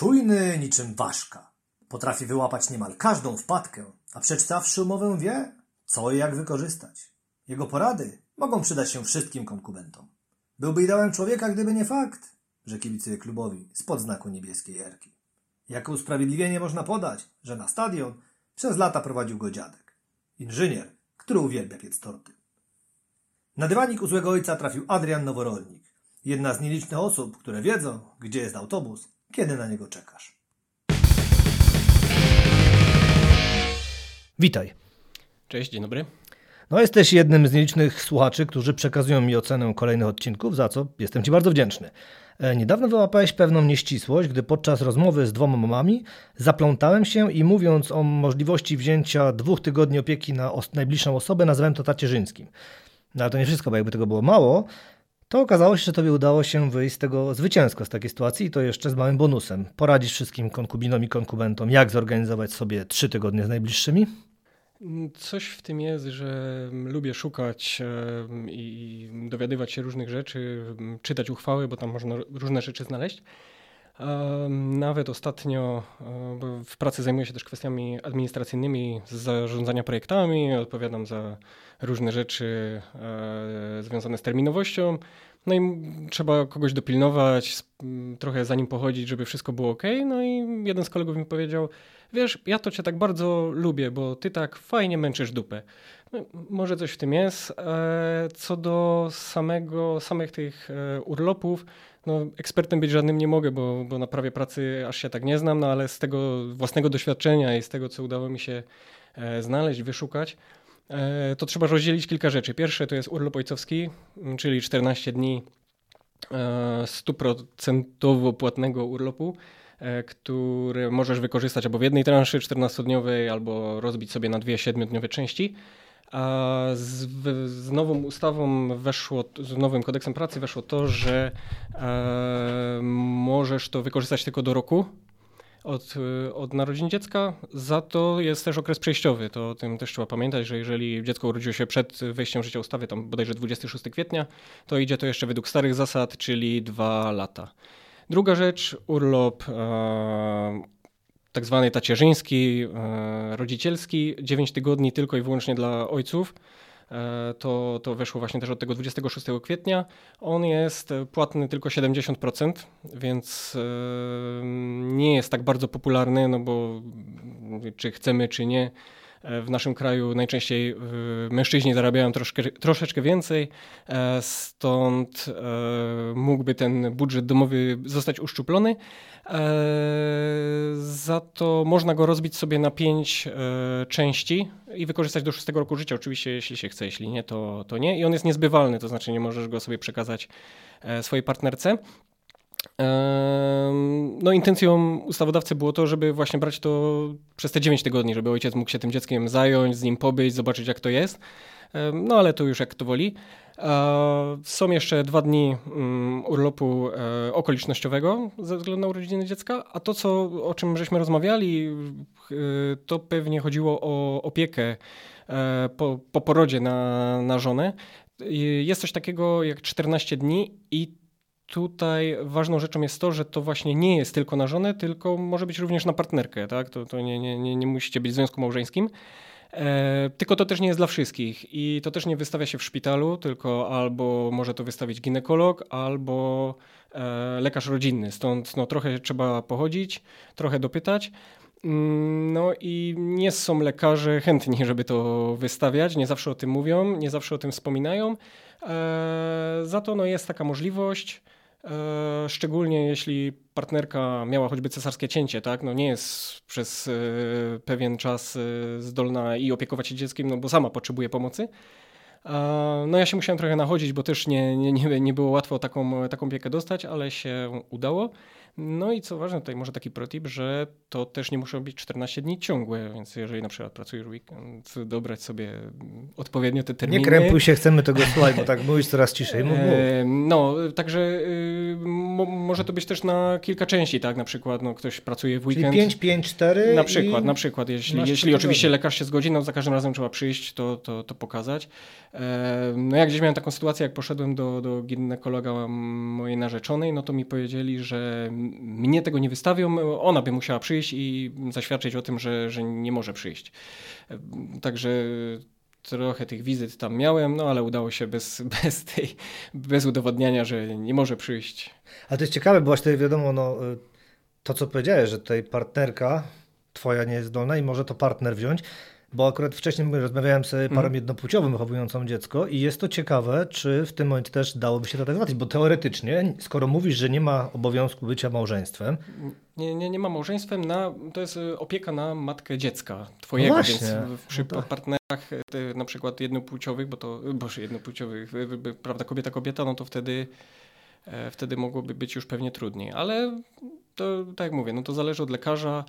Czujny niczym ważka. Potrafi wyłapać niemal każdą wpadkę, a przeczytawszy umowę wie, co i jak wykorzystać. Jego porady mogą przydać się wszystkim konkubentom. Byłby ideałem człowieka, gdyby nie fakt, że kibicuje klubowi spod znaku niebieskiej erki. Jako usprawiedliwienie można podać, że na stadion przez lata prowadził go dziadek. Inżynier, który uwielbia piec torty. Na dywanik u złego ojca trafił Adrian Noworolnik. Jedna z nielicznych osób, które wiedzą, gdzie jest autobus, kiedy na niego czekasz. Witaj. Cześć, dzień dobry. No, jesteś jednym z nielicznych słuchaczy, którzy przekazują mi ocenę kolejnych odcinków, za co jestem Ci bardzo wdzięczny. E, niedawno wyłapałeś pewną nieścisłość, gdy podczas rozmowy z dwoma mamami zaplątałem się i mówiąc o możliwości wzięcia dwóch tygodni opieki na najbliższą osobę, nazwałem to tacierzyńskim. No ale to nie wszystko, bo jakby tego było mało, to okazało się, że Tobie udało się wyjść z tego zwycięsko, z takiej sytuacji i to jeszcze z małym bonusem. Poradzisz wszystkim konkubinom i konkubentom, jak zorganizować sobie trzy tygodnie z najbliższymi? Coś w tym jest, że lubię szukać i dowiadywać się różnych rzeczy, czytać uchwały, bo tam można różne rzeczy znaleźć. Nawet ostatnio w pracy zajmuję się też kwestiami administracyjnymi, zarządzania projektami, odpowiadam za różne rzeczy e, związane z terminowością. No i trzeba kogoś dopilnować, trochę za nim pochodzić, żeby wszystko było ok. No i jeden z kolegów mi powiedział, wiesz, ja to cię tak bardzo lubię, bo ty tak fajnie męczysz dupę. No, może coś w tym jest. E, co do samego, samych tych e, urlopów, no, ekspertem być żadnym nie mogę, bo, bo na prawie pracy aż się tak nie znam, no ale z tego własnego doświadczenia i z tego, co udało mi się e, znaleźć, wyszukać, to trzeba rozdzielić kilka rzeczy. Pierwsze to jest urlop ojcowski, czyli 14 dni stuprocentowo płatnego urlopu. Który możesz wykorzystać albo w jednej transzy 14-dniowej, albo rozbić sobie na dwie 7-dniowe części. A z, z, nową ustawą weszło, z nowym kodeksem pracy weszło to, że e, możesz to wykorzystać tylko do roku od, od narodzin dziecka. Za to jest też okres przejściowy. To o tym też trzeba pamiętać, że jeżeli dziecko urodziło się przed wejściem w życie ustawy, tam bodajże 26 kwietnia, to idzie to jeszcze według starych zasad, czyli dwa lata. Druga rzecz, urlop e, tak zwany tacierzyński, e, rodzicielski, 9 tygodni tylko i wyłącznie dla ojców. E, to, to weszło właśnie też od tego 26 kwietnia. On jest płatny tylko 70%, więc e, nie jest tak bardzo popularny, no bo czy chcemy, czy nie, w naszym kraju najczęściej e, mężczyźni zarabiają troszkę, troszeczkę więcej, e, stąd mógłby ten budżet domowy zostać uszczuplony. Za to można go rozbić sobie na pięć części i wykorzystać do szóstego roku życia, oczywiście jeśli się chce, jeśli nie, to, to nie. I on jest niezbywalny, to znaczy nie możesz go sobie przekazać swojej partnerce. No, intencją ustawodawcy było to, żeby właśnie brać to przez te 9 tygodni, żeby ojciec mógł się tym dzieckiem zająć, z nim pobyć, zobaczyć jak to jest. No ale to już jak to woli. Są jeszcze dwa dni mm, urlopu e, okolicznościowego ze względu na urodziny dziecka, a to, co, o czym żeśmy rozmawiali, e, to pewnie chodziło o opiekę e, po, po porodzie na, na żonę. Jest coś takiego jak 14 dni i tutaj ważną rzeczą jest to, że to właśnie nie jest tylko na żonę, tylko może być również na partnerkę, tak? To, to nie, nie, nie, nie musicie być w związku małżeńskim. E, tylko to też nie jest dla wszystkich i to też nie wystawia się w szpitalu, tylko albo może to wystawić ginekolog, albo e, lekarz rodzinny. Stąd no, trochę trzeba pochodzić, trochę dopytać. Mm, no i nie są lekarze chętni, żeby to wystawiać, nie zawsze o tym mówią, nie zawsze o tym wspominają. E, za to no, jest taka możliwość. E, szczególnie jeśli partnerka miała choćby cesarskie cięcie, tak? No nie jest przez e, pewien czas e, zdolna i opiekować się dzieckiem, no bo sama potrzebuje pomocy. No ja się musiałem trochę nachodzić, bo też nie, nie, nie było łatwo taką, taką opiekę dostać, ale się udało. No i co ważne, tutaj może taki protip, że to też nie muszą być 14 dni ciągłe, więc jeżeli na przykład pracujesz weekend, dobrać sobie odpowiednio te terminy. Nie krępuj się, chcemy tego słuchać, bo tak mówisz coraz ciszej. Mów, mów. No, także y, może to być też na kilka części, tak, na przykład no, ktoś pracuje w weekend. Czyli 5, 5, 4 Na przykład, na przykład, jeśli, jeśli oczywiście lekarz się zgodzi, no za każdym razem trzeba przyjść, to, to, to pokazać. No jak gdzieś miałem taką sytuację, jak poszedłem do, do ginekologa mojej narzeczonej, no to mi powiedzieli, że mnie tego nie wystawią, ona by musiała przyjść i zaświadczyć o tym, że, że nie może przyjść. Także trochę tych wizyt tam miałem, no ale udało się bez, bez, tej, bez udowodnienia, że nie może przyjść. Ale to jest ciekawe, bo właśnie wiadomo, no, y, to co powiedziałeś, że tutaj partnerka twoja nie jest zdolna i może to partner wziąć, bo akurat wcześniej rozmawiałem z parą mm. jednopłciowym wychowującą dziecko i jest to ciekawe, czy w tym momencie też dałoby się to tak załatwić, bo teoretycznie, skoro mówisz, że nie ma obowiązku bycia małżeństwem. Nie, nie, nie ma małżeństwem, na, to jest y, opieka na matkę dziecka twojego, no więc przy no tak. partnerach y, na przykład jednopłciowych, bo to, boże, jednopłciowych, prawda, kobieta, kobieta, no to wtedy e, wtedy mogłoby być już pewnie trudniej, ale to tak jak mówię, no to zależy od lekarza,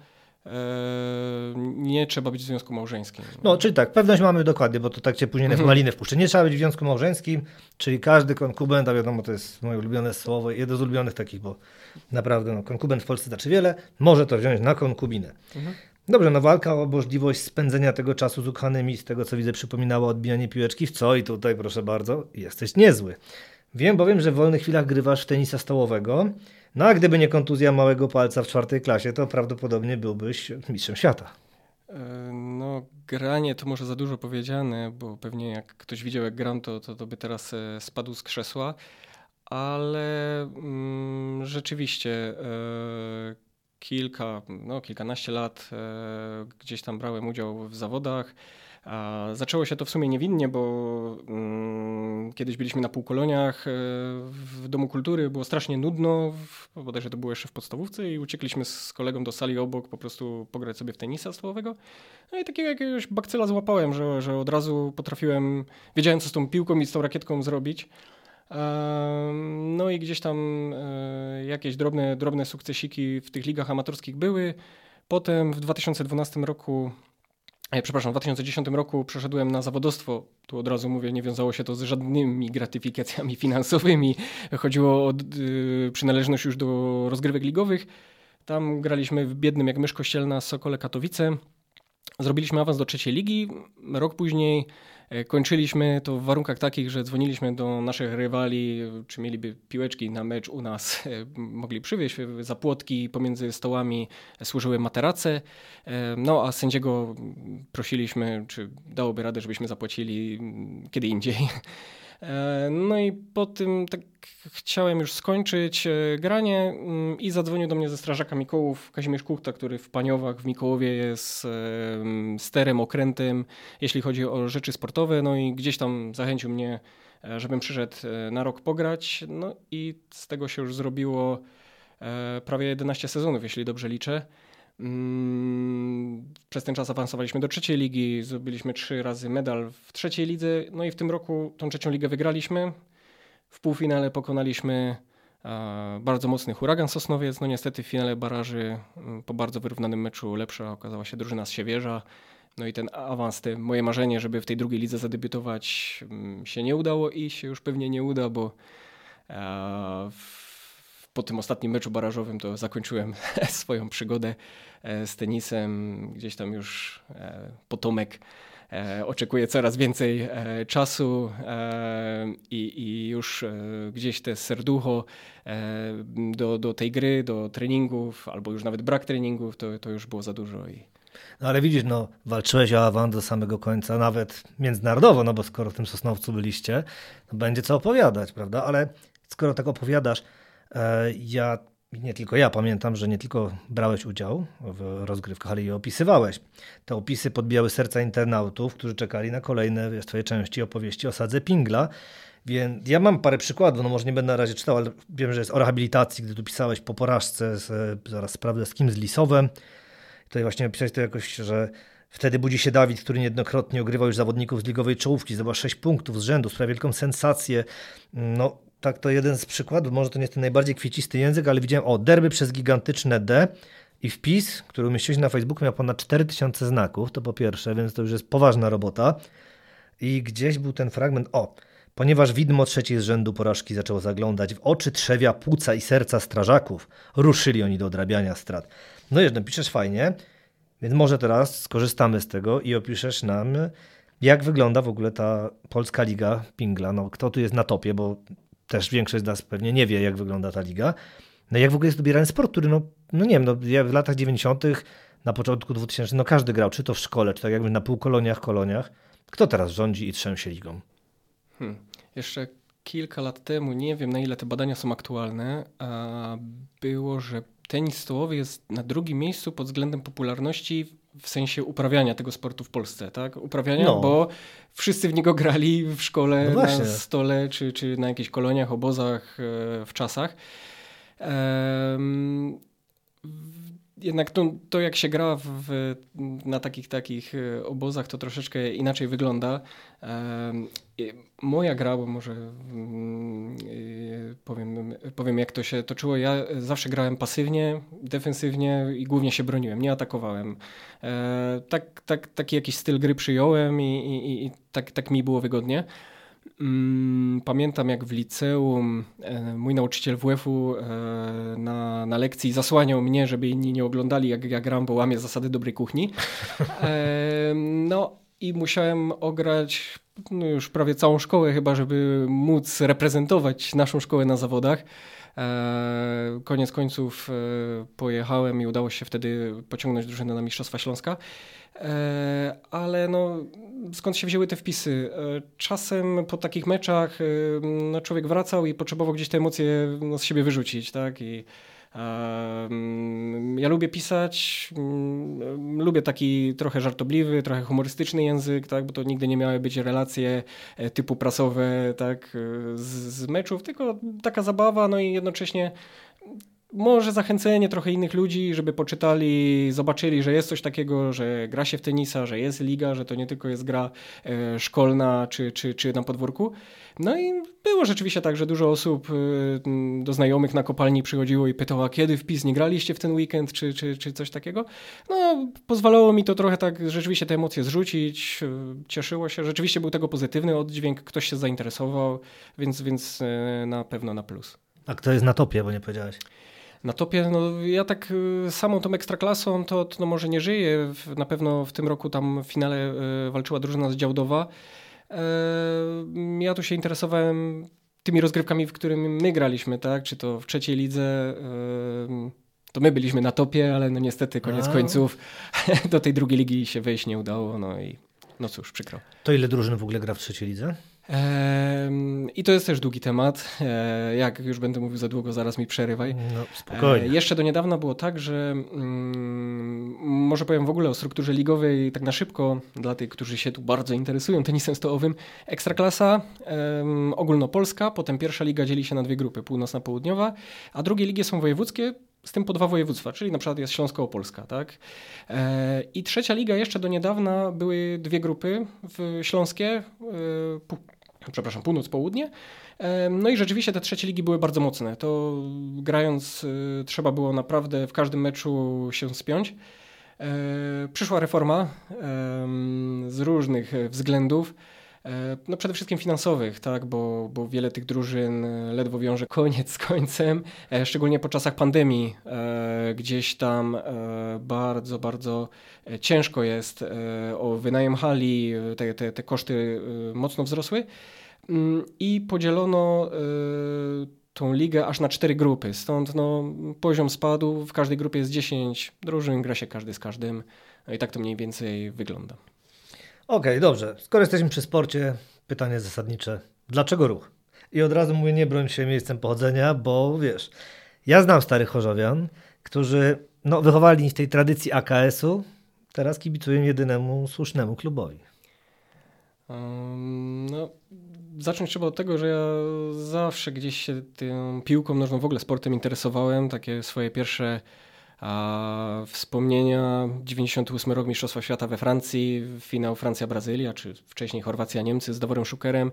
nie trzeba być w związku małżeńskim. No, czyli tak, pewność mamy dokładnie, bo to tak cię później mhm. w maliny wpuszczę. Nie trzeba być w związku małżeńskim, czyli każdy konkubent, a wiadomo, to jest moje ulubione słowo, jedno z ulubionych takich, bo naprawdę no, konkubent w Polsce znaczy wiele, może to wziąć na konkubinę. Mhm. Dobrze, no walka o możliwość spędzenia tego czasu z ukochanymi, z tego co widzę przypominało odbijanie piłeczki w co i tutaj proszę bardzo, jesteś niezły. Wiem bowiem, że w wolnych chwilach grywasz w tenisa stołowego, no a gdyby nie kontuzja małego palca w czwartej klasie, to prawdopodobnie byłbyś mistrzem świata. E, no, granie to może za dużo powiedziane, bo pewnie jak ktoś widział, jak gram, to, to, to by teraz e, spadł z krzesła, ale mm, rzeczywiście e, kilka, no, kilkanaście lat e, gdzieś tam brałem udział w zawodach. Zaczęło się to w sumie niewinnie, bo mm, kiedyś byliśmy na półkoloniach e, w Domu Kultury, było strasznie nudno, bodajże to było jeszcze w podstawówce i uciekliśmy z kolegą do sali obok po prostu pograć sobie w tenisa stołowego. No i takiego jakiegoś bakcyla złapałem, że, że od razu potrafiłem, wiedziałem co z tą piłką i z tą rakietką zrobić. No i gdzieś tam e, jakieś drobne, drobne sukcesiki w tych ligach amatorskich były. Potem w 2012 roku Przepraszam, w 2010 roku przeszedłem na zawodowstwo. Tu od razu mówię, nie wiązało się to z żadnymi gratyfikacjami finansowymi. Chodziło o y, przynależność już do rozgrywek ligowych. Tam graliśmy w biednym jak mysz kościelna Sokole Katowice. Zrobiliśmy awans do trzeciej ligi. Rok później E, kończyliśmy to w warunkach takich, że dzwoniliśmy do naszych rywali, czy mieliby piłeczki na mecz u nas, e, mogli przywieźć za płotki, pomiędzy stołami służyły materace, e, no a sędziego prosiliśmy, czy dałoby radę, żebyśmy zapłacili kiedy indziej. E, no i po tym tak chciałem już skończyć e, granie mm, i zadzwonił do mnie ze strażaka Mikołów Kazimierz Kuchta, który w Paniowach w Mikołowie jest sterem, okrętem, jeśli chodzi o rzeczy sportowe. No i gdzieś tam zachęcił mnie, e, żebym przyszedł na rok pograć. No i z tego się już zrobiło prawie 11 sezonów, jeśli dobrze liczę. Mm, przez ten czas awansowaliśmy do trzeciej ligi, zrobiliśmy trzy razy medal w trzeciej lidze, no i w tym roku tą trzecią ligę wygraliśmy. W półfinale pokonaliśmy bardzo mocny huragan Sosnowiec. No niestety w finale baraży mm, po bardzo wyrównanym meczu lepsza okazała się drużyna z Siewierza. No i ten awans, te moje marzenie, żeby w tej drugiej lidze zadebiutować mm, się nie udało i się już pewnie nie uda, bo w po tym ostatnim meczu barażowym to zakończyłem swoją przygodę e, z tenisem. Gdzieś tam już e, potomek e, oczekuje coraz więcej czasu i, i już gdzieś te serducho do, do tej gry, do treningów, albo już nawet brak treningów, to, to już było za dużo. I... No ale widzisz, no, walczyłeś o awans do samego końca, nawet międzynarodowo, no bo skoro w tym Sosnowcu byliście, będzie co opowiadać, prawda? Ale skoro tak opowiadasz, ja, nie tylko ja pamiętam, że nie tylko brałeś udział w rozgrywkach, ale i opisywałeś. Te opisy podbijały serca internautów, którzy czekali na kolejne twoje części opowieści o sadze Pingla. Więc ja mam parę przykładów, no może nie będę na razie czytał, ale wiem, że jest o rehabilitacji, gdy tu pisałeś po porażce, z, zaraz sprawdzę z kim, z Lisowem. Tutaj właśnie napisałeś to jakoś, że wtedy budzi się Dawid, który niejednokrotnie ogrywał już zawodników z ligowej czołówki, zdobył 6 punktów z rzędu, sprawia wielką sensację. No, tak to jeden z przykładów, może to nie jest ten najbardziej kwiecisty język, ale widziałem, o, derby przez gigantyczne D i wpis, który umieściłeś na Facebooku miał ponad 4000 znaków, to po pierwsze, więc to już jest poważna robota. I gdzieś był ten fragment, o, ponieważ widmo trzeciej z rzędu porażki zaczęło zaglądać w oczy trzewia płuca i serca strażaków, ruszyli oni do odrabiania strat. No jeszcze piszesz fajnie, więc może teraz skorzystamy z tego i opiszesz nam, jak wygląda w ogóle ta polska liga pingla. No, kto tu jest na topie, bo też większość z nas pewnie nie wie, jak wygląda ta liga. No jak w ogóle jest dobierany sport, który, no, no nie wiem, no, ja w latach 90., na początku 2000, no każdy grał, czy to w szkole, czy tak jakby na półkoloniach, koloniach. Kto teraz rządzi i trzęsie ligą? Hmm. Jeszcze kilka lat temu, nie wiem na ile te badania są aktualne, było, że tenis stołowy jest na drugim miejscu pod względem popularności w sensie uprawiania tego sportu w Polsce, tak? Uprawiania, No. bo wszyscy w niego grali w szkole, No na stole, czy, czy na jakichś koloniach, obozach, e, w czasach. W- jednak to, to jak się gra w, na takich takich e, obozach, to troszeczkę inaczej wygląda. Moja gra, bo może mm, y, powiem, powiem jak to się toczyło. Ja zawsze grałem pasywnie, defensywnie i głównie się broniłem, nie atakowałem. E, tak, tak, taki jakiś styl gry przyjąłem i, i, i tak, tak mi było wygodnie. Mm, Pamiętam jak w liceum e, mój nauczyciel WF-u e, na, na lekcji zasłaniał mnie, żeby inni nie oglądali jak ja gram, bo łamię zasady dobrej kuchni. E, No i musiałem ograć no już prawie całą szkołę chyba, żeby móc reprezentować naszą szkołę na zawodach. Koniec końców pojechałem i udało się wtedy pociągnąć drużynę na Mistrzostwa Śląska. E, Ale no, skąd się wzięły te wpisy? E, Czasem po takich meczach e, no, człowiek wracał i potrzebował gdzieś te emocje no, z siebie wyrzucić, tak? I em, ja lubię pisać, mm, lubię taki trochę żartobliwy, trochę humorystyczny język, tak? Bo to nigdy nie miały być relacje typu prasowe, tak? Z, z meczów, tylko taka zabawa, no i jednocześnie może zachęcenie trochę innych ludzi, żeby poczytali, zobaczyli, że jest coś takiego, że gra się w tenisa, że jest liga, że to nie tylko jest gra e, szkolna czy, czy, czy na podwórku. No i było rzeczywiście tak, że dużo osób e, do znajomych na kopalni przychodziło i pytało, kiedy wpis nie graliście w ten weekend, czy, czy, czy coś takiego. No, pozwalało mi to trochę tak rzeczywiście te emocje zrzucić, e, cieszyło się. Rzeczywiście był tego pozytywny oddźwięk, ktoś się zainteresował, więc, więc na pewno na plus. A kto jest na topie, bo nie powiedziałeś? Na topie, no ja tak y, samą tą ekstraklasą to, to no może nie żyję. Na pewno w tym roku tam w finale y, walczyła drużyna z Działdowa. E, ja tu się interesowałem tymi rozgrywkami, w którym my graliśmy, tak? Czy to w trzeciej lidze. y, to my byliśmy na topie, ale no niestety koniec A. końców do tej drugiej ligi się wejść nie udało. No i no cóż, przykro. To ile drużyn w ogóle gra w trzeciej lidze? I to jest też długi temat. E, jak już będę mówił za długo, zaraz mi przerywaj. No spokojnie. E, jeszcze do niedawna było tak, że mm, może powiem w ogóle o strukturze ligowej tak na szybko, dla tych, którzy się tu bardzo interesują tenisem stołowym. Ekstraklasa ogólnopolska, potem pierwsza liga dzieli się na dwie grupy, północna, południowa, a drugie ligi są wojewódzkie, z tym po dwa województwa, czyli na przykład jest Śląsko-Opolska, tak? E, I trzecia liga jeszcze do niedawna były dwie grupy w śląskie, e, przepraszam, północ-południe. E, No i rzeczywiście te trzecie ligi były bardzo mocne. To grając trzeba było naprawdę w każdym meczu się spiąć. Przyszła reforma z różnych względów. E, No przede wszystkim finansowych, tak, bo, bo wiele tych drużyn e, ledwo wiąże koniec z końcem, e, szczególnie po czasach pandemii. Gdzieś tam bardzo, bardzo ciężko jest o wynajem hali, te, te, te koszty mocno wzrosły. Mm, I podzielono tą ligę aż na cztery grupy. Stąd no, poziom spadł. W każdej grupie jest 10 drużyn, gra się każdy z każdym. No I tak to mniej więcej wygląda. Okej, dobrze. Skoro jesteśmy przy sporcie, pytanie zasadnicze. Dlaczego ruch? I od razu mówię, nie broń się miejscem pochodzenia, bo wiesz, ja znam starych chorzowian, którzy no, wychowali w tej tradycji AKS-u, teraz kibicują jedynemu słusznemu klubowi. Um, no, zacząć trzeba od tego, że ja zawsze gdzieś się tą piłką nożną, w ogóle sportem interesowałem. Takie swoje pierwsze a, wspomnienia. 98 rok Mistrzostwa Świata we Francji, finał Francja-Brazylia, czy wcześniej Chorwacja-Niemcy z Daworem Szukerem.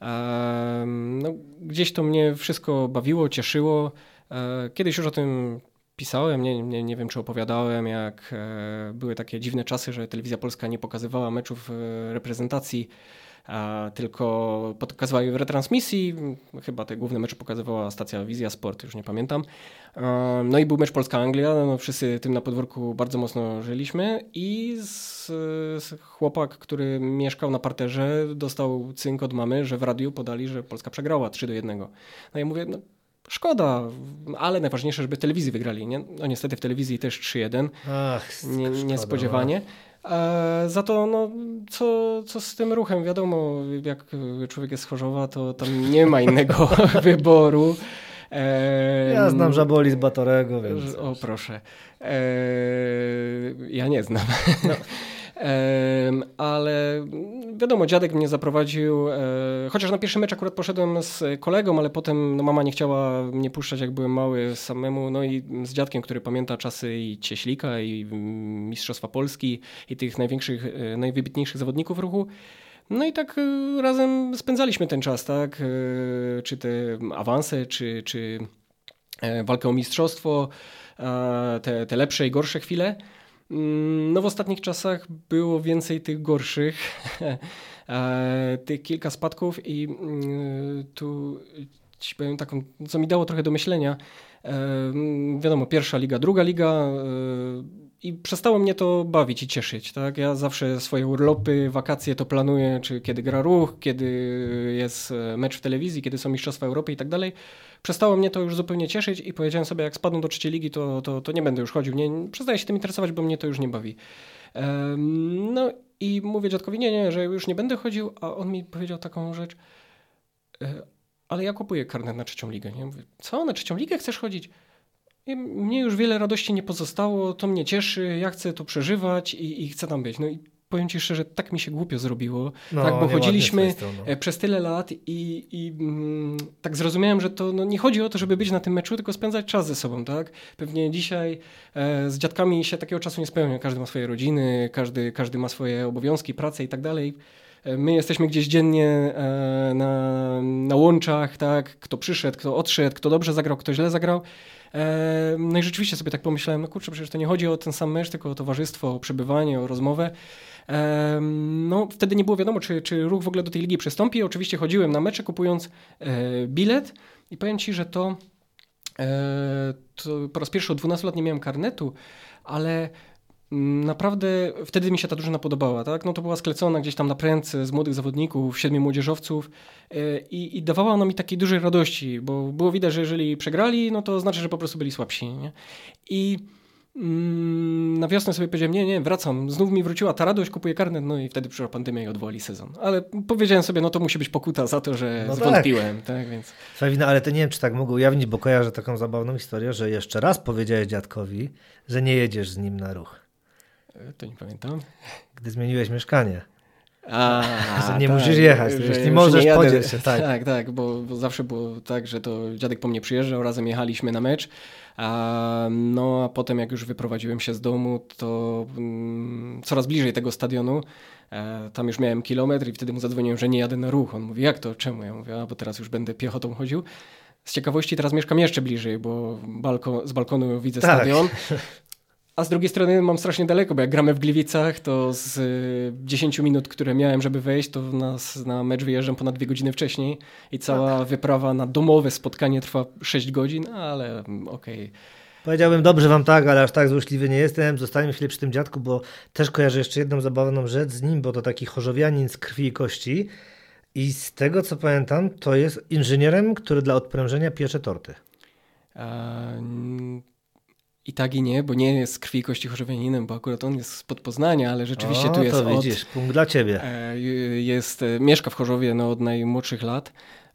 Em, No, gdzieś to mnie wszystko bawiło, cieszyło. Kiedyś już o tym pisałem, nie, nie, nie wiem czy opowiadałem, jak e, były takie dziwne czasy, że telewizja polska nie pokazywała meczów e, reprezentacji, tylko pokazywała je w retransmisji. Chyba te główne mecze pokazywała stacja Wizja Sport, już nie pamiętam. No i był mecz Polska-Anglia, no wszyscy tym na podwórku bardzo mocno żyliśmy i z, z chłopak, który mieszkał na parterze, dostał cynk od mamy, że w radiu podali, że Polska przegrała 3 do 1. No ja mówię, no szkoda, ale najważniejsze, żeby w telewizji wygrali. Nie? No niestety w telewizji też 3-1, Ach, nie, szkoda, niespodziewanie. E, za to, no, co, co z tym ruchem? Wiadomo, jak człowiek jest Chorzowa, to tam nie ma innego wyboru. E, Ja znam żaboli z Batorego, więc... O, proszę. E, ja nie znam. Em, ale wiadomo, dziadek mnie zaprowadził, e, chociaż na pierwszy mecz akurat poszedłem z kolegą, ale potem no, mama nie chciała mnie puszczać, jak byłem mały samemu, no i z dziadkiem, który pamięta czasy i Cieślika, i mm, Mistrzostwa Polski, i tych największych, e, najwybitniejszych zawodników ruchu. No i tak e, razem spędzaliśmy ten czas, tak? Czy te awanse, czy, czy walkę o mistrzostwo, te, te lepsze i gorsze chwile. Mm, No w ostatnich czasach było więcej tych gorszych, e, tych kilka spadków i mm, tu ci powiem taką, co mi dało trochę do myślenia. E, mm, Wiadomo, pierwsza liga, druga liga e, i przestało mnie to bawić i cieszyć. Tak? Ja zawsze swoje urlopy, wakacje to planuję, czy kiedy gra ruch, kiedy jest mecz w telewizji, kiedy są Mistrzostwa Europy i tak dalej. Przestało mnie to już zupełnie cieszyć i powiedziałem sobie, jak spadną do trzeciej ligi, to, to, to nie będę już chodził. Nie, przestaję się tym interesować, bo mnie to już nie bawi. Em, No i mówię dziadkowi, nie, nie, że już nie będę chodził, a on mi powiedział taką rzecz, e, ale ja kupuję karnet na trzecią ligę. Nie? Mówię, co, na trzecią ligę chcesz chodzić? I mnie już wiele radości nie pozostało, to mnie cieszy, ja chcę to przeżywać i, i chcę tam być. No i powiem Ci szczerze, tak mi się głupio zrobiło, No, tak, bo chodziliśmy e, przez tyle lat i, i mm, tak zrozumiałem, że to no, nie chodzi o to, żeby być na tym meczu, tylko spędzać czas ze sobą, tak? Pewnie dzisiaj e, z dziadkami się takiego czasu nie spełnia. Każdy ma swoje rodziny, każdy, każdy ma swoje obowiązki, pracę i tak dalej. E, My jesteśmy gdzieś dziennie e, na, na łączach, tak? Kto przyszedł, kto odszedł, kto dobrze zagrał, kto źle zagrał. No i rzeczywiście sobie tak pomyślałem, no kurczę, przecież to nie chodzi o ten sam mecz, tylko o towarzystwo, o przebywanie, o rozmowę. No, wtedy nie było wiadomo, czy, czy ruch w ogóle do tej ligi przystąpi. Oczywiście chodziłem na mecze kupując e, bilet i powiem Ci, że to, e, to po raz pierwszy od 12 lat nie miałem karnetu, ale naprawdę wtedy mi się ta drużyna podobała. Tak? No to była sklecona gdzieś tam na prędce z młodych zawodników, siedmiu młodzieżowców e, i, i dawała ona mi takiej dużej radości, bo było widać, że jeżeli przegrali, no to znaczy, że po prostu byli słabsi. Nie? I Mm, Na wiosnę sobie powiedziałem, nie, nie, wracam. Znów mi wróciła ta radość, kupuję karnet, no i wtedy przyszła pandemia i odwołali sezon. Ale powiedziałem sobie, no to musi być pokuta za to, że No tak. zwątpiłem, tak. więc... Twoja wina, ale to nie wiem, czy tak mogę ujawnić, bo kojarzę taką zabawną historię, że jeszcze raz powiedziałeś dziadkowi, że nie jedziesz z nim na ruch, To nie pamiętam. gdy zmieniłeś mieszkanie. A, Że nie musisz jechać, że jeśli możesz, nie podziel się, tak. tak, tak, bo, bo zawsze było tak, że to dziadek po mnie przyjeżdżał, razem jechaliśmy na mecz, a, no a potem jak już wyprowadziłem się z domu, to mm, coraz bliżej tego stadionu, e, tam już miałem kilometr i wtedy mu zadzwoniłem, że nie jadę na ruch. On mówi, jak to, czemu? Ja mówię, a bo teraz już będę piechotą chodził. Z ciekawości teraz mieszkam jeszcze bliżej, bo balko, z balkonu widzę Tak. stadion. A z drugiej strony mam strasznie daleko, bo jak gramy w Gliwicach, to z y, 10 minut, które miałem, żeby wejść, to na, na mecz wyjeżdżam ponad dwie godziny wcześniej i cała Tak. wyprawa na domowe spotkanie trwa 6 godzin, ale mm, okej. Powiedziałbym dobrze wam tak, ale aż tak złośliwy nie jestem. Zostańmy chwilę przy tym dziadku, bo też kojarzę jeszcze jedną zabawną rzecz z nim, bo to taki chorzowianin z krwi i kości. I z tego co pamiętam, to jest inżynierem, który dla odprężenia piecze torty. I tak i nie, bo nie jest z krwi i kości chorzowianinem, bo akurat on jest spod Poznania, ale rzeczywiście o, tu jest to od... widzisz, punkt dla ciebie. E, Jest, e, mieszka w Chorzowie no, od najmłodszych lat.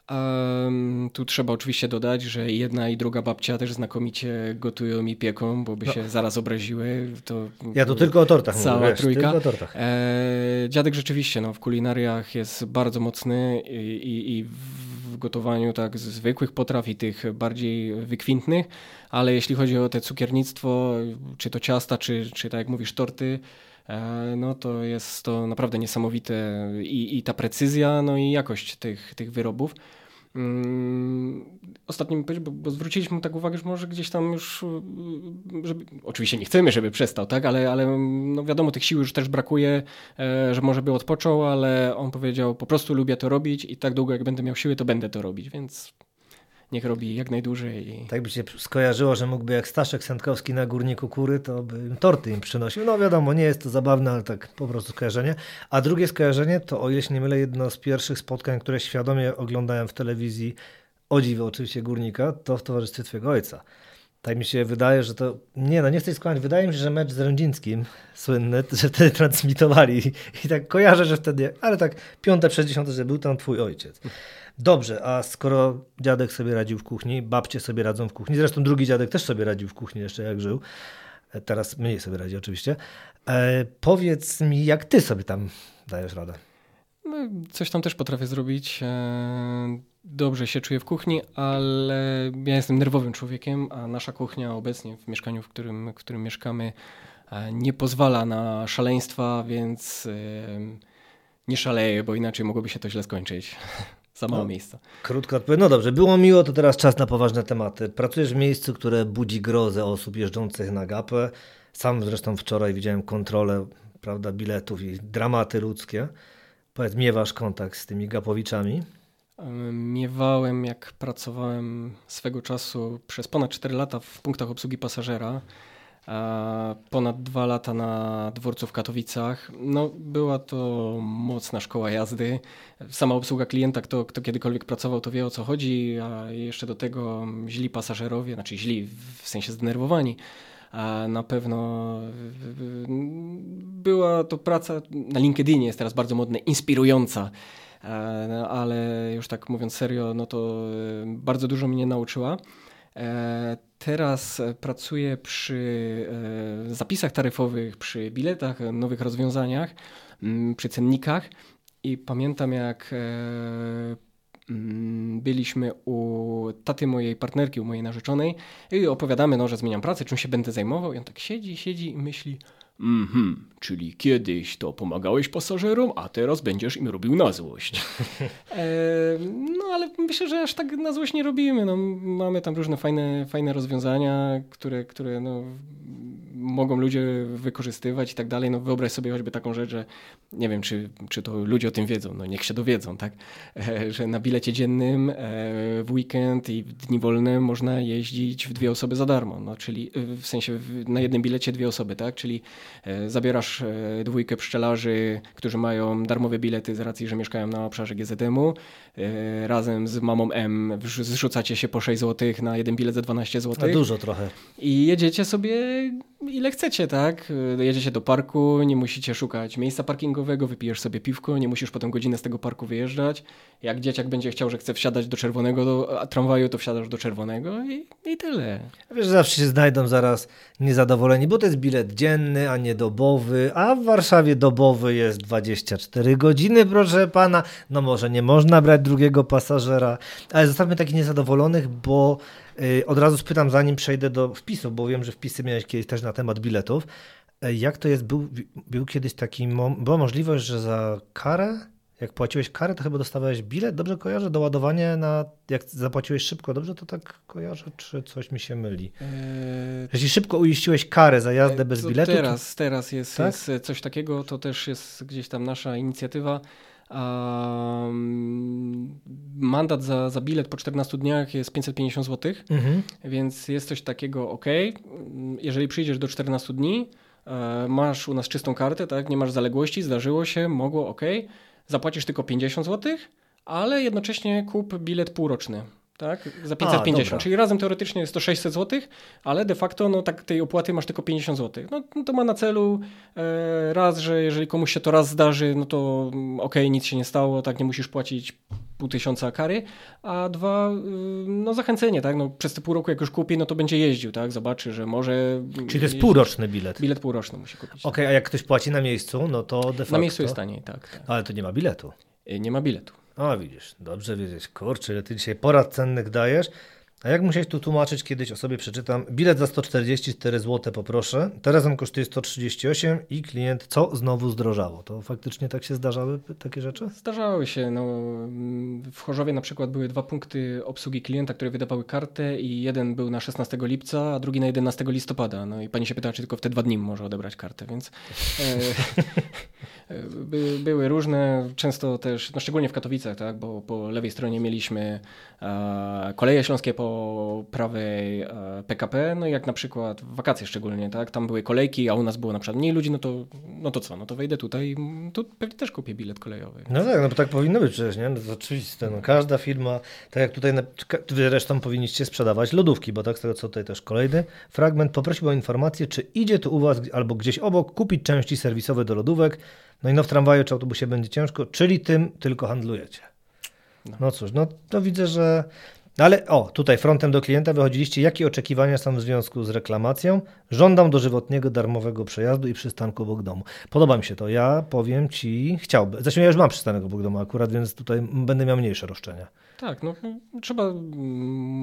Em, tu trzeba oczywiście dodać, że jedna i druga babcia też znakomicie gotują i pieką, bo by No. się zaraz obraziły. To, Ja tu tylko o tortach Cała mówię, wiesz, trójka. tylko o tortach. E, dziadek rzeczywiście no, w kulinariach jest bardzo mocny i, i, i gotowaniu tak zwykłych potraw i tych bardziej wykwintnych, ale jeśli chodzi o te cukiernictwo, czy to ciasta, czy, czy tak jak mówisz, torty, e, no to jest to naprawdę niesamowite i, i ta precyzja, no i jakość tych, tych wyrobów. Mm, Ostatnio mi bo, bo zwróciliśmy mu tak uwagę, że może gdzieś tam już, y, żeby, oczywiście nie chcemy, żeby przestał, tak, ale, ale no wiadomo, tych sił już też brakuje, e, że może by odpoczął, ale on powiedział, po prostu lubię to robić i tak długo jak będę miał siły, to będę to robić, więc niech robi jak najdłużej. I... Tak by się skojarzyło, że mógłby jak Staszek Sędkowski na Górniku Kury, to by torty im przynosił. No wiadomo, nie jest to zabawne, ale tak po prostu skojarzenie. A drugie skojarzenie to, o ile się nie mylę, jedno z pierwszych spotkań, które świadomie oglądałem w telewizji o dziwo oczywiście górnika, to w towarzystwie twojego ojca. Tak mi się wydaje, że to. Nie, no nie chcę skłamać. Wydaje mi się, że mecz z Rędzińskim słynny, że wtedy transmitowali. I tak kojarzę, że wtedy. Ale tak piąte, przez dziesiąte, że był tam twój ojciec. Dobrze, a skoro dziadek sobie radził w kuchni, babcie sobie radzą w kuchni, zresztą drugi dziadek też sobie radził w kuchni jeszcze jak żył. E, Teraz mniej sobie radzi oczywiście. E, powiedz mi, jak ty sobie tam dajesz radę? No, coś tam też potrafię zrobić. e, Dobrze się czuję w kuchni, ale ja jestem nerwowym człowiekiem, a nasza kuchnia obecnie w mieszkaniu, w którym, w którym mieszkamy, e, nie pozwala na szaleństwa, więc e, nie szaleję, bo inaczej mogłoby się to źle skończyć. Za mało No. miejsca. Krótko odpowiem. No dobrze, było miło, to teraz czas na poważne tematy. Pracujesz w miejscu, które budzi grozę osób jeżdżących na gapę. Sam zresztą wczoraj widziałem kontrolę prawda, biletów i dramaty ludzkie. Powiedz, miewasz kontakt z tymi gapowiczami? Em, Miewałem, jak pracowałem swego czasu przez ponad 4 lata w punktach obsługi pasażera, ponad 2 lata na dworcu w Katowicach. No, była to mocna szkoła jazdy. Sama obsługa klienta, kto, kto kiedykolwiek pracował, to wie o co chodzi, a jeszcze do tego źli pasażerowie, znaczy źli w sensie zdenerwowani. A na pewno była to praca na LinkedInie, jest teraz bardzo modne, inspirująca. E, no, ale już tak mówiąc serio, no to e, bardzo dużo mnie nauczyła. E, Teraz pracuję przy e, zapisach taryfowych, przy biletach, nowych rozwiązaniach, mm, przy cennikach i pamiętam jak e, mm, byliśmy u taty mojej partnerki, u mojej narzeczonej i opowiadamy, no, że zmieniam pracę, czym się będę zajmował i on tak siedzi, siedzi i myśli Mhm, czyli kiedyś to pomagałeś pasażerom, a teraz będziesz im robił na złość. E, no ale myślę, że aż tak na złość nie robimy. No, mamy tam różne fajne, fajne rozwiązania, które, które no, mogą ludzie wykorzystywać i tak dalej. No, wyobraź sobie choćby taką rzecz, że nie wiem, czy, czy to ludzie o tym wiedzą, no niech się dowiedzą, tak? E, że na bilecie dziennym e, w weekend i w dni wolne można jeździć w dwie osoby za darmo. No, czyli e, w sensie w, na jednym bilecie dwie osoby, tak? Czyli e, zabierasz e, dwójkę pszczelarzy, którzy mają darmowe bilety z racji, że mieszkają na obszarze GZM-u. E, razem z mamą M zrzucacie się po 6 zł na jeden bilet za 12 A zł. dużo trochę. I jedziecie sobie ile chcecie, tak? Jedziecie do parku, nie musicie szukać miejsca parkingowego, wypijesz sobie piwko, nie musisz potem godzinę z tego parku wyjeżdżać. Jak dzieciak będzie chciał, że chce wsiadać do czerwonego do, tramwaju, to wsiadasz do czerwonego i, i tyle. Wiesz, zawsze się znajdą zaraz niezadowoleni, bo to jest bilet dzienny, a nie dobowy, a w Warszawie dobowy jest 24 godziny, proszę pana. No może nie można brać drugiego pasażera, ale zostawmy takich niezadowolonych, bo od razu spytam, zanim przejdę do wpisów, bo wiem, że wpisy miałeś kiedyś też na temat biletów. E, Jak to jest, był, był kiedyś taki, była możliwość, że za karę, jak płaciłeś karę, to chyba dostawałeś bilet, dobrze kojarzę, doładowanie na, jak zapłaciłeś szybko, dobrze to tak kojarzę, czy coś mi się myli? Eee, Jeśli szybko uiściłeś karę za jazdę bez to biletu, to- Teraz, teraz jest, Tak? jest coś takiego, to też jest gdzieś tam nasza inicjatywa. Um, mandat za, za bilet po 14 dniach jest 550 zł. Mhm. Więc jest coś takiego, ok, jeżeli przyjdziesz do 14 dni, e, masz u nas czystą kartę, tak, nie masz zaległości, zdarzyło się, mogło, ok, zapłacisz tylko 50 zł, ale jednocześnie kup bilet półroczny. Tak, za 550, dobra. czyli razem teoretycznie jest to 600 zł, ale de facto no, tak, tej opłaty masz tylko 50 zł. No, no to ma na celu e, raz, że jeżeli komuś się to raz zdarzy, no to mm, okej, nic się nie stało, tak nie musisz płacić pół tysiąca kary, a dwa, y, no zachęcenie, tak, no przez te pół roku jak już kupi, no to będzie jeździł, tak, zobaczy, że może... Czyli to jest jeździć. półroczny bilet. Bilet półroczny musi kupić. Okej, a jak ktoś płaci na miejscu, no to de facto... Na miejscu jest taniej, tak, tak. Ale to nie ma biletu. Y, Nie ma biletu. O, widzisz, dobrze wiedzieć. Kurczę, ile ty dzisiaj porad cennych dajesz. A jak musiałeś tu tłumaczyć, kiedyś o sobie przeczytam. Bilet za 144 zł poproszę. Teraz on kosztuje 138 i klient co znowu zdrożało. To faktycznie tak się zdarzały takie rzeczy? Zdarzały się. No, w Chorzowie na przykład były dwa punkty obsługi klienta, które wydawały kartę i jeden był na 16 lipca, a drugi na 11 listopada. No i pani się pytała, czy tylko w te dwa dni może odebrać kartę, więc e, by, były różne, często też, no szczególnie w Katowicach, tak, bo po lewej stronie mieliśmy e, koleje śląskie, po prawej e, PKP, no i jak na przykład wakacje szczególnie, tak, tam były kolejki, a u nas było na przykład mniej ludzi, no to, no to co, no to wejdę tutaj, i tu pewnie też kupię bilet kolejowy. No tak, no bo tak powinno być przecież, nie? No to oczywiste, no każda firma, tak jak tutaj, na, zresztą powinniście sprzedawać lodówki, bo tak z tego co tutaj też kolejny fragment, poprosił o informację, czy idzie tu u was albo gdzieś obok kupić części serwisowe do lodówek, no i no w tramwaju czy autobusie będzie ciężko, czyli tym tylko handlujecie. No. No cóż, no to widzę, że... No ale o, tutaj frontem do klienta wychodziliście. Jakie oczekiwania są w związku z reklamacją? Żądam dożywotniego darmowego przejazdu i przystanku obok domu. Podoba mi się to. Ja powiem ci, chciałbym. Zresztą ja już mam przystanek obok domu akurat, więc tutaj będę miał mniejsze roszczenia. Tak, no trzeba mm,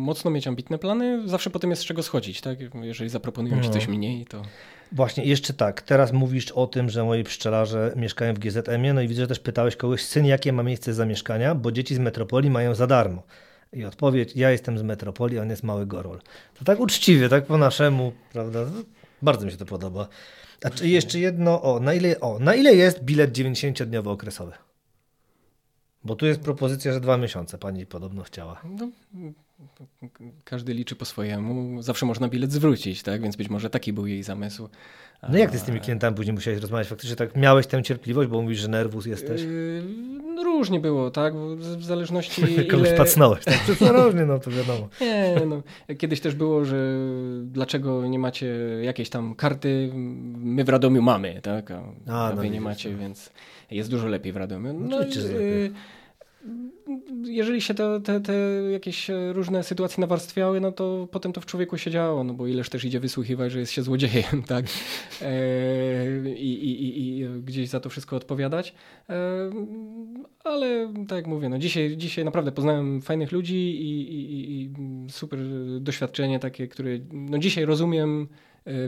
mocno mieć ambitne plany, zawsze potem jest z czego schodzić, tak? Jeżeli zaproponują ci No. coś mniej, to Właśnie, jeszcze tak. Teraz mówisz o tym, że moi pszczelarze mieszkają w GZM-ie, no i widzę, że też pytałeś kogoś, syn, jakie ma miejsce zamieszkania, bo dzieci z metropolii mają za darmo. I odpowiedź, ja jestem z metropolii, on jest mały gorol. To tak uczciwie, tak po naszemu, prawda? Bardzo mi się to podoba. A czy jeszcze jedno, o, na ile, o, na ile jest bilet 90-dniowy okresowy? Bo tu jest propozycja, że dwa miesiące pani podobno chciała. no, każdy liczy po swojemu. Zawsze można bilet zwrócić, tak? Więc być może taki był jej zamysł. No jak ty z tymi klientami później musiałeś rozmawiać? Faktycznie tak miałeś tę cierpliwość, bo mówisz, że nerwus jesteś? Yy, no różnie było, tak? W zależności Kogoś ile... pacnąłeś, tak? Przecorożnie, no to wiadomo. Nie, no. Kiedyś też było, że dlaczego nie macie jakiejś tam karty, my w Radomiu mamy, tak? A, A, a no wy nie macie, no. więc jest dużo lepiej w Radomiu. No No, oczywiście, i, lepiej. y, jeżeli się te, te, te jakieś różne sytuacje nawarstwiały, no to potem to w człowieku się działo, no bo ileż też idzie wysłuchiwać, że jest się złodziejem, tak? E, I, i, i, gdzieś za to wszystko odpowiadać. E, ale tak jak mówię, no dzisiaj, dzisiaj naprawdę poznałem fajnych ludzi i, i, i- super doświadczenie takie, które no dzisiaj rozumiem e,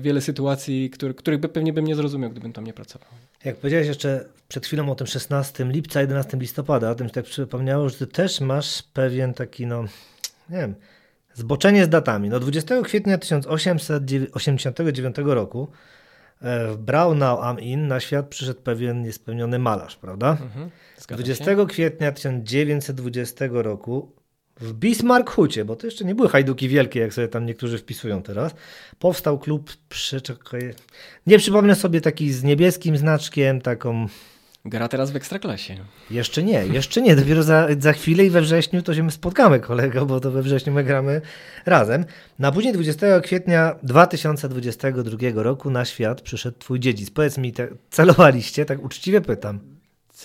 wiele sytuacji, które, których by pewnie bym nie zrozumiał, gdybym tam nie pracował. Jak powiedziałeś jeszcze przed chwilą o tym 16 lipca, 11 listopada, o tym się tak przypomniało, że ty też masz pewien taki, no, nie wiem, zboczenie z datami. No 20 kwietnia 1889 roku e, w Braunau am Inn na świat przyszedł pewien niespełniony malarz, prawda? Mhm, zgadza 20 się. kwietnia 1920 roku w Bismarckhucie, bo to jeszcze nie były hajduki wielkie, jak sobie tam niektórzy wpisują teraz, powstał klub, przeczekaj, nie przypomnę sobie taki z niebieskim znaczkiem, taką, Gra teraz w Ekstraklasie. jeszcze nie, jeszcze nie, dopiero za, za chwilę i we wrześniu to się my spotkamy kolego, bo to we wrześniu my gramy razem. No a później 20 kwietnia 2022 roku na świat przyszedł twój dziedzic. Powiedz mi, te, celowaliście, tak uczciwie pytam.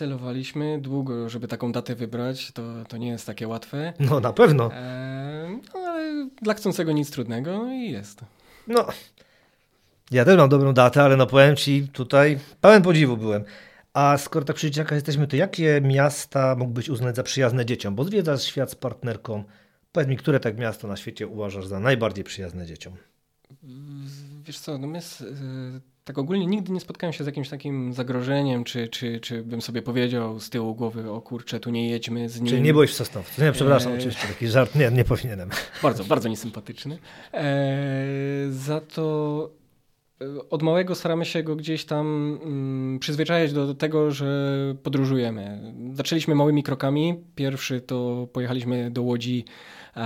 Celowaliśmy długo, żeby taką datę wybrać, to, to nie jest takie łatwe. No na pewno. Eee, no, ale dla chcącego nic trudnego i jest. No, ja też mam dobrą datę, ale no powiem Ci, tutaj pełen podziwu byłem. A skoro tak przy dzieciakach jesteśmy, to jakie miasta mógłbyś uznać za przyjazne dzieciom? Bo zwiedzasz świat z partnerką. Powiedz mi, które tak miasto na świecie uważasz za najbardziej przyjazne dzieciom? Wiesz co, no my s- y, tak ogólnie nigdy nie spotkałem się z jakimś takim zagrożeniem, czy, czy, czy bym sobie powiedział z tyłu głowy, o kurczę, tu nie jedźmy z nim. Czyli nie byłeś w Sosnowcu. Nie, przepraszam, Eee. oczywiście taki żart. Nie, nie powinienem. Bardzo, bardzo niesympatyczny. Eee, za to e, od małego staramy się go gdzieś tam mm, przyzwyczajać do, do tego, że podróżujemy. Zaczęliśmy małymi krokami. Pierwszy to pojechaliśmy do Łodzi, e,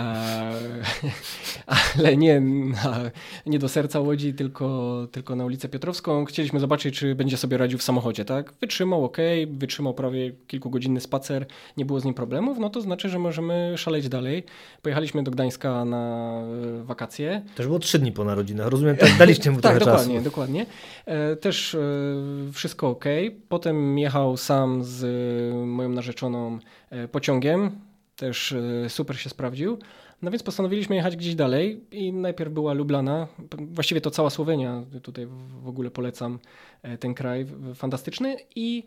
ale nie, na, nie do serca Łodzi, tylko, tylko na ulicę Piotrowską. Chcieliśmy zobaczyć, czy będzie sobie radził w samochodzie. Tak? Wytrzymał ok, wytrzymał prawie kilkugodzinny spacer, nie było z nim problemów, no to znaczy, że możemy szaleć dalej. Pojechaliśmy do Gdańska na e, wakacje. Też było trzy dni po narodzinach. Rozumiem, tak daliście mu Tak, trochę dokładnie, czasu. dokładnie. E, też e, wszystko ok. Potem jechał sam z e, moją narzeczoną e, pociągiem. Też e, super się sprawdził. No więc postanowiliśmy jechać gdzieś dalej i najpierw była Lublana. Właściwie to cała Słowenia. Tutaj w- ogóle polecam e, ten kraj fantastyczny i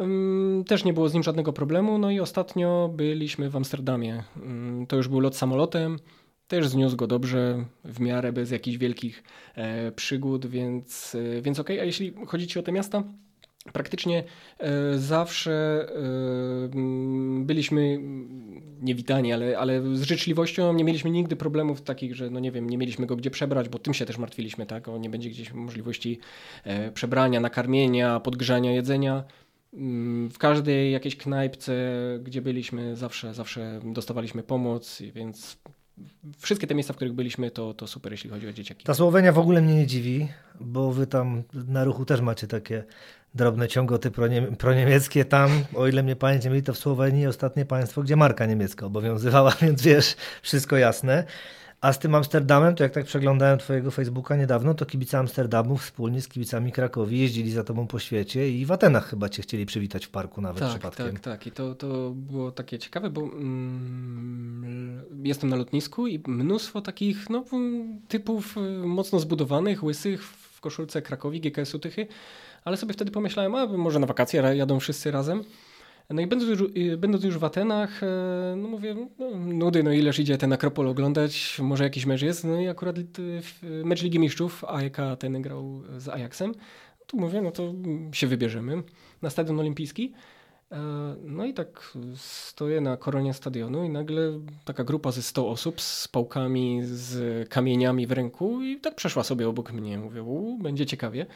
ym, też nie było z nim żadnego problemu. No i ostatnio byliśmy w Amsterdamie. Ym, to już był lot samolotem. Też zniósł go dobrze, w miarę bez jakichś wielkich e, przygód, więc, e, więc okej. A jeśli chodzi ci o te miasta, praktycznie e, zawsze e, byliśmy niewitani, ale, ale z życzliwością nie mieliśmy nigdy problemów takich, że no nie wiem, nie mieliśmy go gdzie przebrać, bo tym się też martwiliśmy, tak? O nie będzie gdzieś możliwości e, przebrania, nakarmienia, podgrzania jedzenia. Mm, W każdej jakiejś knajpce, gdzie byliśmy, zawsze, zawsze dostawaliśmy pomoc, więc wszystkie te miejsca, w których byliśmy, to, to super, jeśli chodzi o dzieciaki. Ta Słowenia w ogóle mnie nie dziwi, bo wy tam na ruchu też macie takie drobne ciągoty proniem proniemieckie. Tam, o ile mnie pamięć mieli, to w Słowenii ostatnie państwo, gdzie marka niemiecka obowiązywała, więc wiesz, wszystko jasne. A z tym Amsterdamem, to jak tak przeglądałem twojego Facebooka niedawno, to kibice Amsterdamu wspólnie z kibicami Krakowi jeździli za tobą po świecie i w Atenach chyba cię chcieli przywitać w parku nawet tak, przypadkiem. Tak, tak. I to, to było takie ciekawe, bo mm, jestem na lotnisku i mnóstwo takich no, typów y, mocno zbudowanych, łysych w koszulce Krakowi, GKS-u Tychy, ale sobie wtedy pomyślałem, a może na wakacje jadą wszyscy razem. No i będąc już, będąc już w Atenach, e, no mówię, no, nudy, no ileż idzie ten Akropol oglądać, może jakiś mecz jest. No i akurat mecz Ligi Mistrzów AEK Ateny grał z Ajaxem. Tu mówię, no to się wybierzemy na Stadion Olimpijski. E, no i tak stoję na koronie stadionu i nagle taka grupa ze 100 osób z pałkami, z kamieniami w ręku i tak przeszła sobie obok mnie. Mówię, u, będzie ciekawie.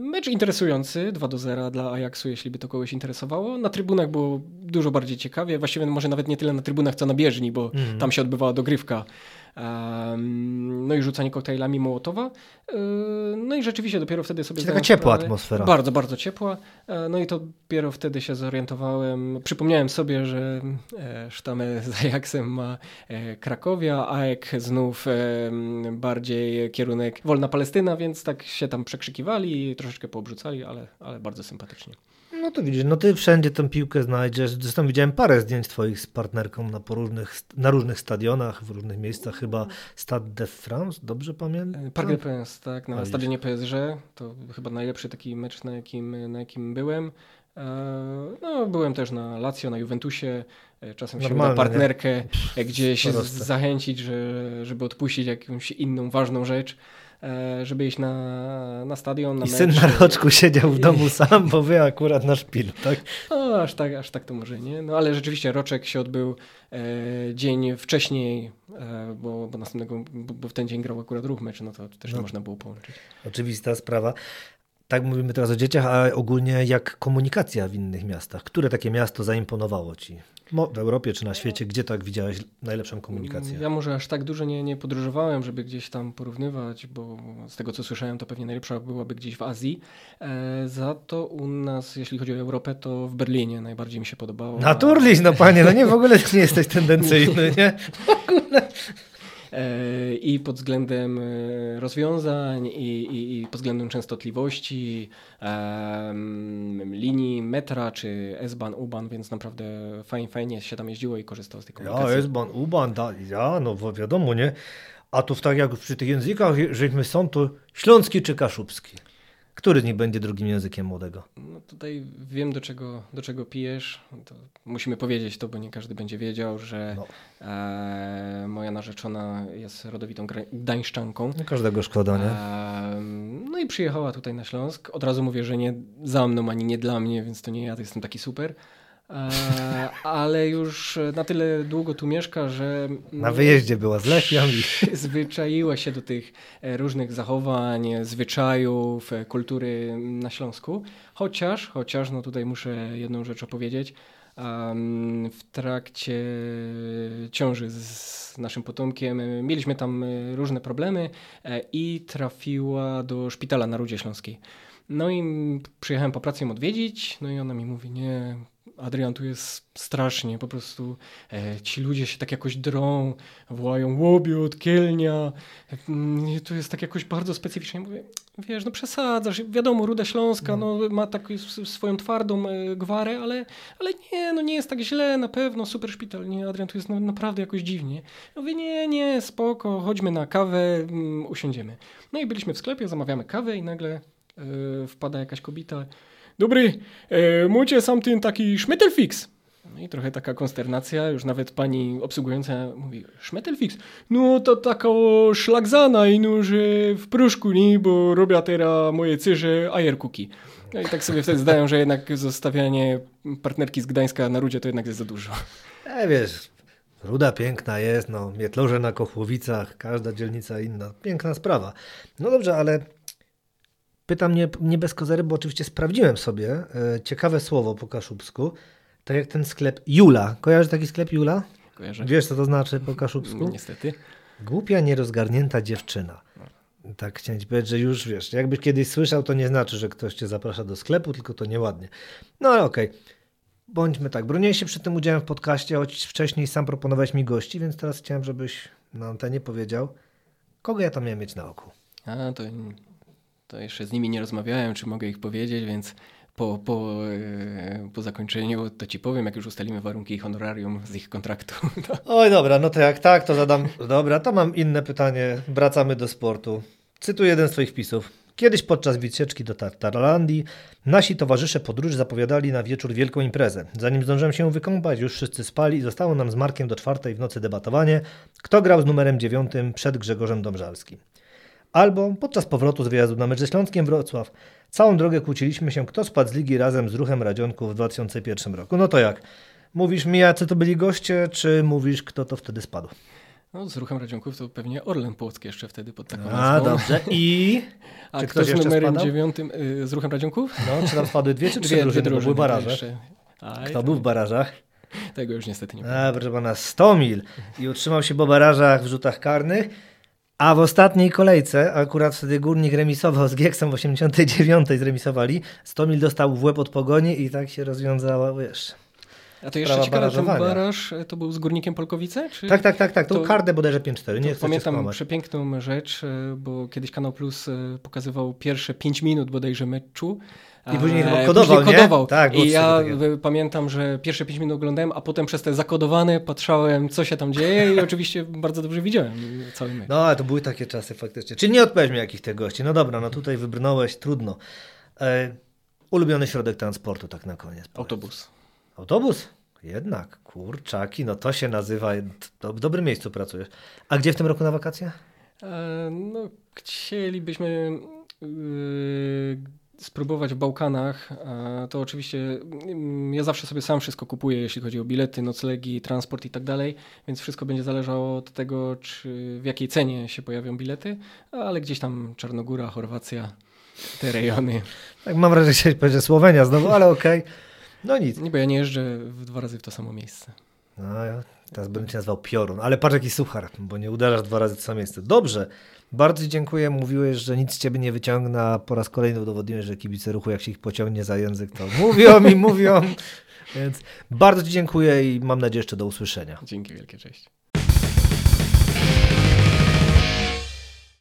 Mecz interesujący, 2 do 0 dla Ajaxu, jeśli by to kogoś interesowało. Na trybunach było dużo bardziej ciekawie, właściwie może nawet nie tyle na trybunach, co na bieżni, bo mm. tam się odbywała dogrywka no i rzucanie koktajlami Mołotowa. E, no i rzeczywiście dopiero wtedy sobie... Taka ciepła sprawę. atmosfera. Bardzo, bardzo ciepła. E, no i to dopiero wtedy się zorientowałem. Przypomniałem sobie, że e, sztamę z Ajaxem ma Krakowia, AEK znów bardziej kierunek Wolna Palestyna, więc tak się tam przekrzykiwali i troszeczkę poobrzucali, ale, ale bardzo sympatycznie. No to widzisz, no ty wszędzie tę piłkę znajdziesz. Zresztą widziałem parę zdjęć twoich z partnerką na, różnych, na różnych stadionach, w różnych miejscach. Chyba Stade de France, dobrze pamiętam? Parc des Princes, tak, na stadionie PSG. To chyba najlepszy taki mecz, na jakim, na jakim byłem. E, no, byłem też na Lazio, na Juventusie. E, czasem się uda partnerkę nie? gdzieś zachęcić, że, żeby odpuścić jakąś inną ważną rzecz. E, żeby iść na, na stadion. Na I mecz. syn na roczku siedział w domu sam, bo wy akurat na szpilu, tak? No, aż tak, aż tak to może nie. No ale rzeczywiście roczek się odbył e, dzień wcześniej, e, bo, bo następnego, bo, bo, w ten dzień grał akurat ruch mecz, no to też no. nie można było połączyć. Oczywista sprawa. Tak mówimy teraz o dzieciach, a ogólnie jak komunikacja w innych miastach? Które takie miasto zaimponowało ci? w Europie czy na świecie, gdzie tak widziałeś najlepszą komunikację? Ja może aż tak dużo nie, nie podróżowałem, żeby gdzieś tam porównywać, bo z tego co słyszałem, to pewnie najlepsza byłaby gdzieś w Azji. E, za to u nas, jeśli chodzi o Europę, to w Berlinie najbardziej mi się podobało. Naturliś, no panie, no nie, w ogóle nie jesteś tendencyjny, nie? W ogóle. E, i pod względem e, rozwiązań, i, i, i pod względem częstotliwości, linii metra czy S-Bahn, U-Bahn, więc naprawdę fajnie, fajnie się tam jeździło i korzystało z tej komunikacji. Ja, S-Bahn, U-Bahn, da, ja, no wiadomo, nie? A tu tak jak przy tych językach, żeśmy są, to śląski czy kaszubski? Który z nich będzie drugim językiem młodego? No tutaj wiem, do czego, do czego pijesz. To musimy powiedzieć to, bo nie każdy będzie wiedział, że no. e, moja narzeczona jest rodowitą gdańszczanką. No każdego szkoda, nie? E, no i przyjechała tutaj na Śląsk. Od razu mówię, że nie za mną, ani nie dla mnie, więc to nie ja, to jestem taki super. E, ale już na tyle długo tu mieszka, że. Na wyjeździe była z Lechią i. Zwyczaiła się do tych e, różnych zachowań, zwyczajów, e, kultury na Śląsku. Chociaż, chociaż, no tutaj muszę jedną rzecz opowiedzieć. W trakcie ciąży z naszym potomkiem mieliśmy tam różne problemy i trafiła do szpitala na Rudzie Śląskiej. No i przyjechałem po pracy ją odwiedzić, no i ona mi mówi, nie, Adrian, tu jest strasznie, po prostu e, ci ludzie się tak jakoś drą, wołają łobiot, kielnia, e, to jest tak jakoś bardzo specyficznie. Mówię, wiesz, no przesadzasz, wiadomo, Ruda Śląska no. no ma taką swoją twardą e, gwarę, ale, ale nie, no nie jest tak źle, na pewno, super szpital, nie, Adrian, tu jest no, naprawdę jakoś dziwnie. Ja mówię, nie, nie, spoko, chodźmy na kawę, um, usiądziemy. No i byliśmy w sklepie, zamawiamy kawę i nagle e, wpada jakaś kobieta, dobry, e, sam ten taki szmetelfix. No i trochę taka konsternacja, już nawet pani obsługująca mówi, szmetelfix? No to taka szlagzana i no, że w pruszku, nie, bo robię teraz moje cyrze ajerkuki. No i tak sobie wtedy zdają, że jednak zostawianie partnerki z Gdańska na Rudzie to jednak jest za dużo. E, wiesz, Ruda piękna jest, no, Mietlorze na Kochłowicach, każda dzielnica inna. Piękna sprawa. No dobrze, ale Pytam nie, nie bez kozery, bo oczywiście sprawdziłem sobie e, ciekawe słowo po kaszubsku. Tak jak ten sklep Jula. Kojarzysz taki sklep Jula? Kojarzę? Wiesz, co to znaczy po kaszubsku? Niestety. Głupia, nierozgarnięta dziewczyna. Tak chciałem ci powiedzieć, że już wiesz, jakbyś kiedyś słyszał, to nie znaczy, że ktoś cię zaprasza do sklepu, tylko to nieładnie. No ale okej. Bądźmy tak. Broniłeś się przed tym udziałem w podcaście, choć wcześniej sam proponowałeś mi gości, więc teraz chciałem, żebyś na antenie powiedział, kogo ja tam miałem mieć na oku. A, to, to jeszcze z nimi nie rozmawiałem, czy mogę ich powiedzieć, więc po, po, e, po zakończeniu to ci powiem, jak już ustalimy warunki i honorarium z ich kontraktu. Oj, dobra, no to jak tak, to zadam. Dobra, to mam inne pytanie. Wracamy do sportu. Cytuję jeden z Twoich wpisów. Kiedyś podczas wycieczki do Tartarlandii nasi towarzysze podróży zapowiadali na wieczór wielką imprezę. Zanim zdążyłem się wykąpać, już wszyscy spali i zostało nam z Markiem do czwartej w nocy debatowanie, kto grał z numerem dziewiątym przed Grzegorzem Domżalskim. Albo podczas powrotu z wyjazdu na mecz ze Śląskiem Wrocław. Całą drogę kłóciliśmy się, kto spadł z ligi razem z ruchem Radzionków w 2001 roku. No to jak? Mówisz mi, jacy to byli goście, czy mówisz, kto to wtedy spadł? no, z ruchem Radzionków to pewnie Orlen Płock jeszcze wtedy pod taką A, nazwą. dobrze. I A Czy kto ktoś z numerem spadał? dziewiątym y, z ruchem Radzionków? no, czy tam spadły dwie czy trzy drużyny, bo były to baraże. jeszcze- Aj, Kto to- był w barażach? Tego już niestety nie A, proszę pana, 100 mil. I utrzymał się po barażach w rzutach karnych. A w ostatniej kolejce, akurat wtedy Górnik remisował z Gieksem w 89 zremisowali, 100 mil dostał w łeb od pogoni i tak się rozwiązała, wiesz. A to jeszcze ciekawe, ten baraż to był z Górnikiem Polkowice? Czy... Tak, tak, tak, tak. To, To- kardę bodajże 5-4, nie pamiętam przepiękną rzecz, e, bo kiedyś Kanał Plus e, pokazywał pierwsze 5 minut bodajże meczu. I później e, chyba kodował, później nie? kodował. Tak, było I ja pamiętam, że pierwsze 5 minut oglądałem, a potem przez te zakodowane patrzałem, co się tam dzieje i oczywiście bardzo dobrze widziałem cały mecz. No, ale to były takie czasy faktycznie. Czyli nie odpowiedź mi jakich tych gości. No dobra, no tutaj wybrnąłeś, trudno. E, ulubiony środek transportu, tak na koniec. powiedz. Autobus. Autobus? Jednak, kurczaki, no to się nazywa, to w dobrym miejscu pracujesz. A gdzie w tym roku na wakacje? E, No, chcielibyśmy yy, spróbować w Bałkanach. E, To oczywiście mm, ja zawsze sobie sam wszystko kupuję, jeśli chodzi o bilety, noclegi, transport i tak dalej, więc wszystko będzie zależało od tego, czy w jakiej cenie się pojawią bilety, ale gdzieś tam Czarnogóra, Chorwacja, te rejony. Tak mam wrażenie, że że Słowenia znowu, ale okej. No nic. Nie, bo ja nie jeżdżę w dwa razy w to samo miejsce. No, ja teraz będę cię nazwał Piorun, ale patrz jaki suchar, bo nie uderzasz dwa razy w to samo miejsce. Dobrze, bardzo dziękuję. Mówiłeś, że nic ciebie nie wyciągnę, a po raz kolejny udowodniłeś, że kibice ruchu, jak się ich pociągnie za język, to mówią mi, mówią. Więc bardzo ci dziękuję i mam nadzieję jeszcze do usłyszenia. Dzięki wielkie, cześć.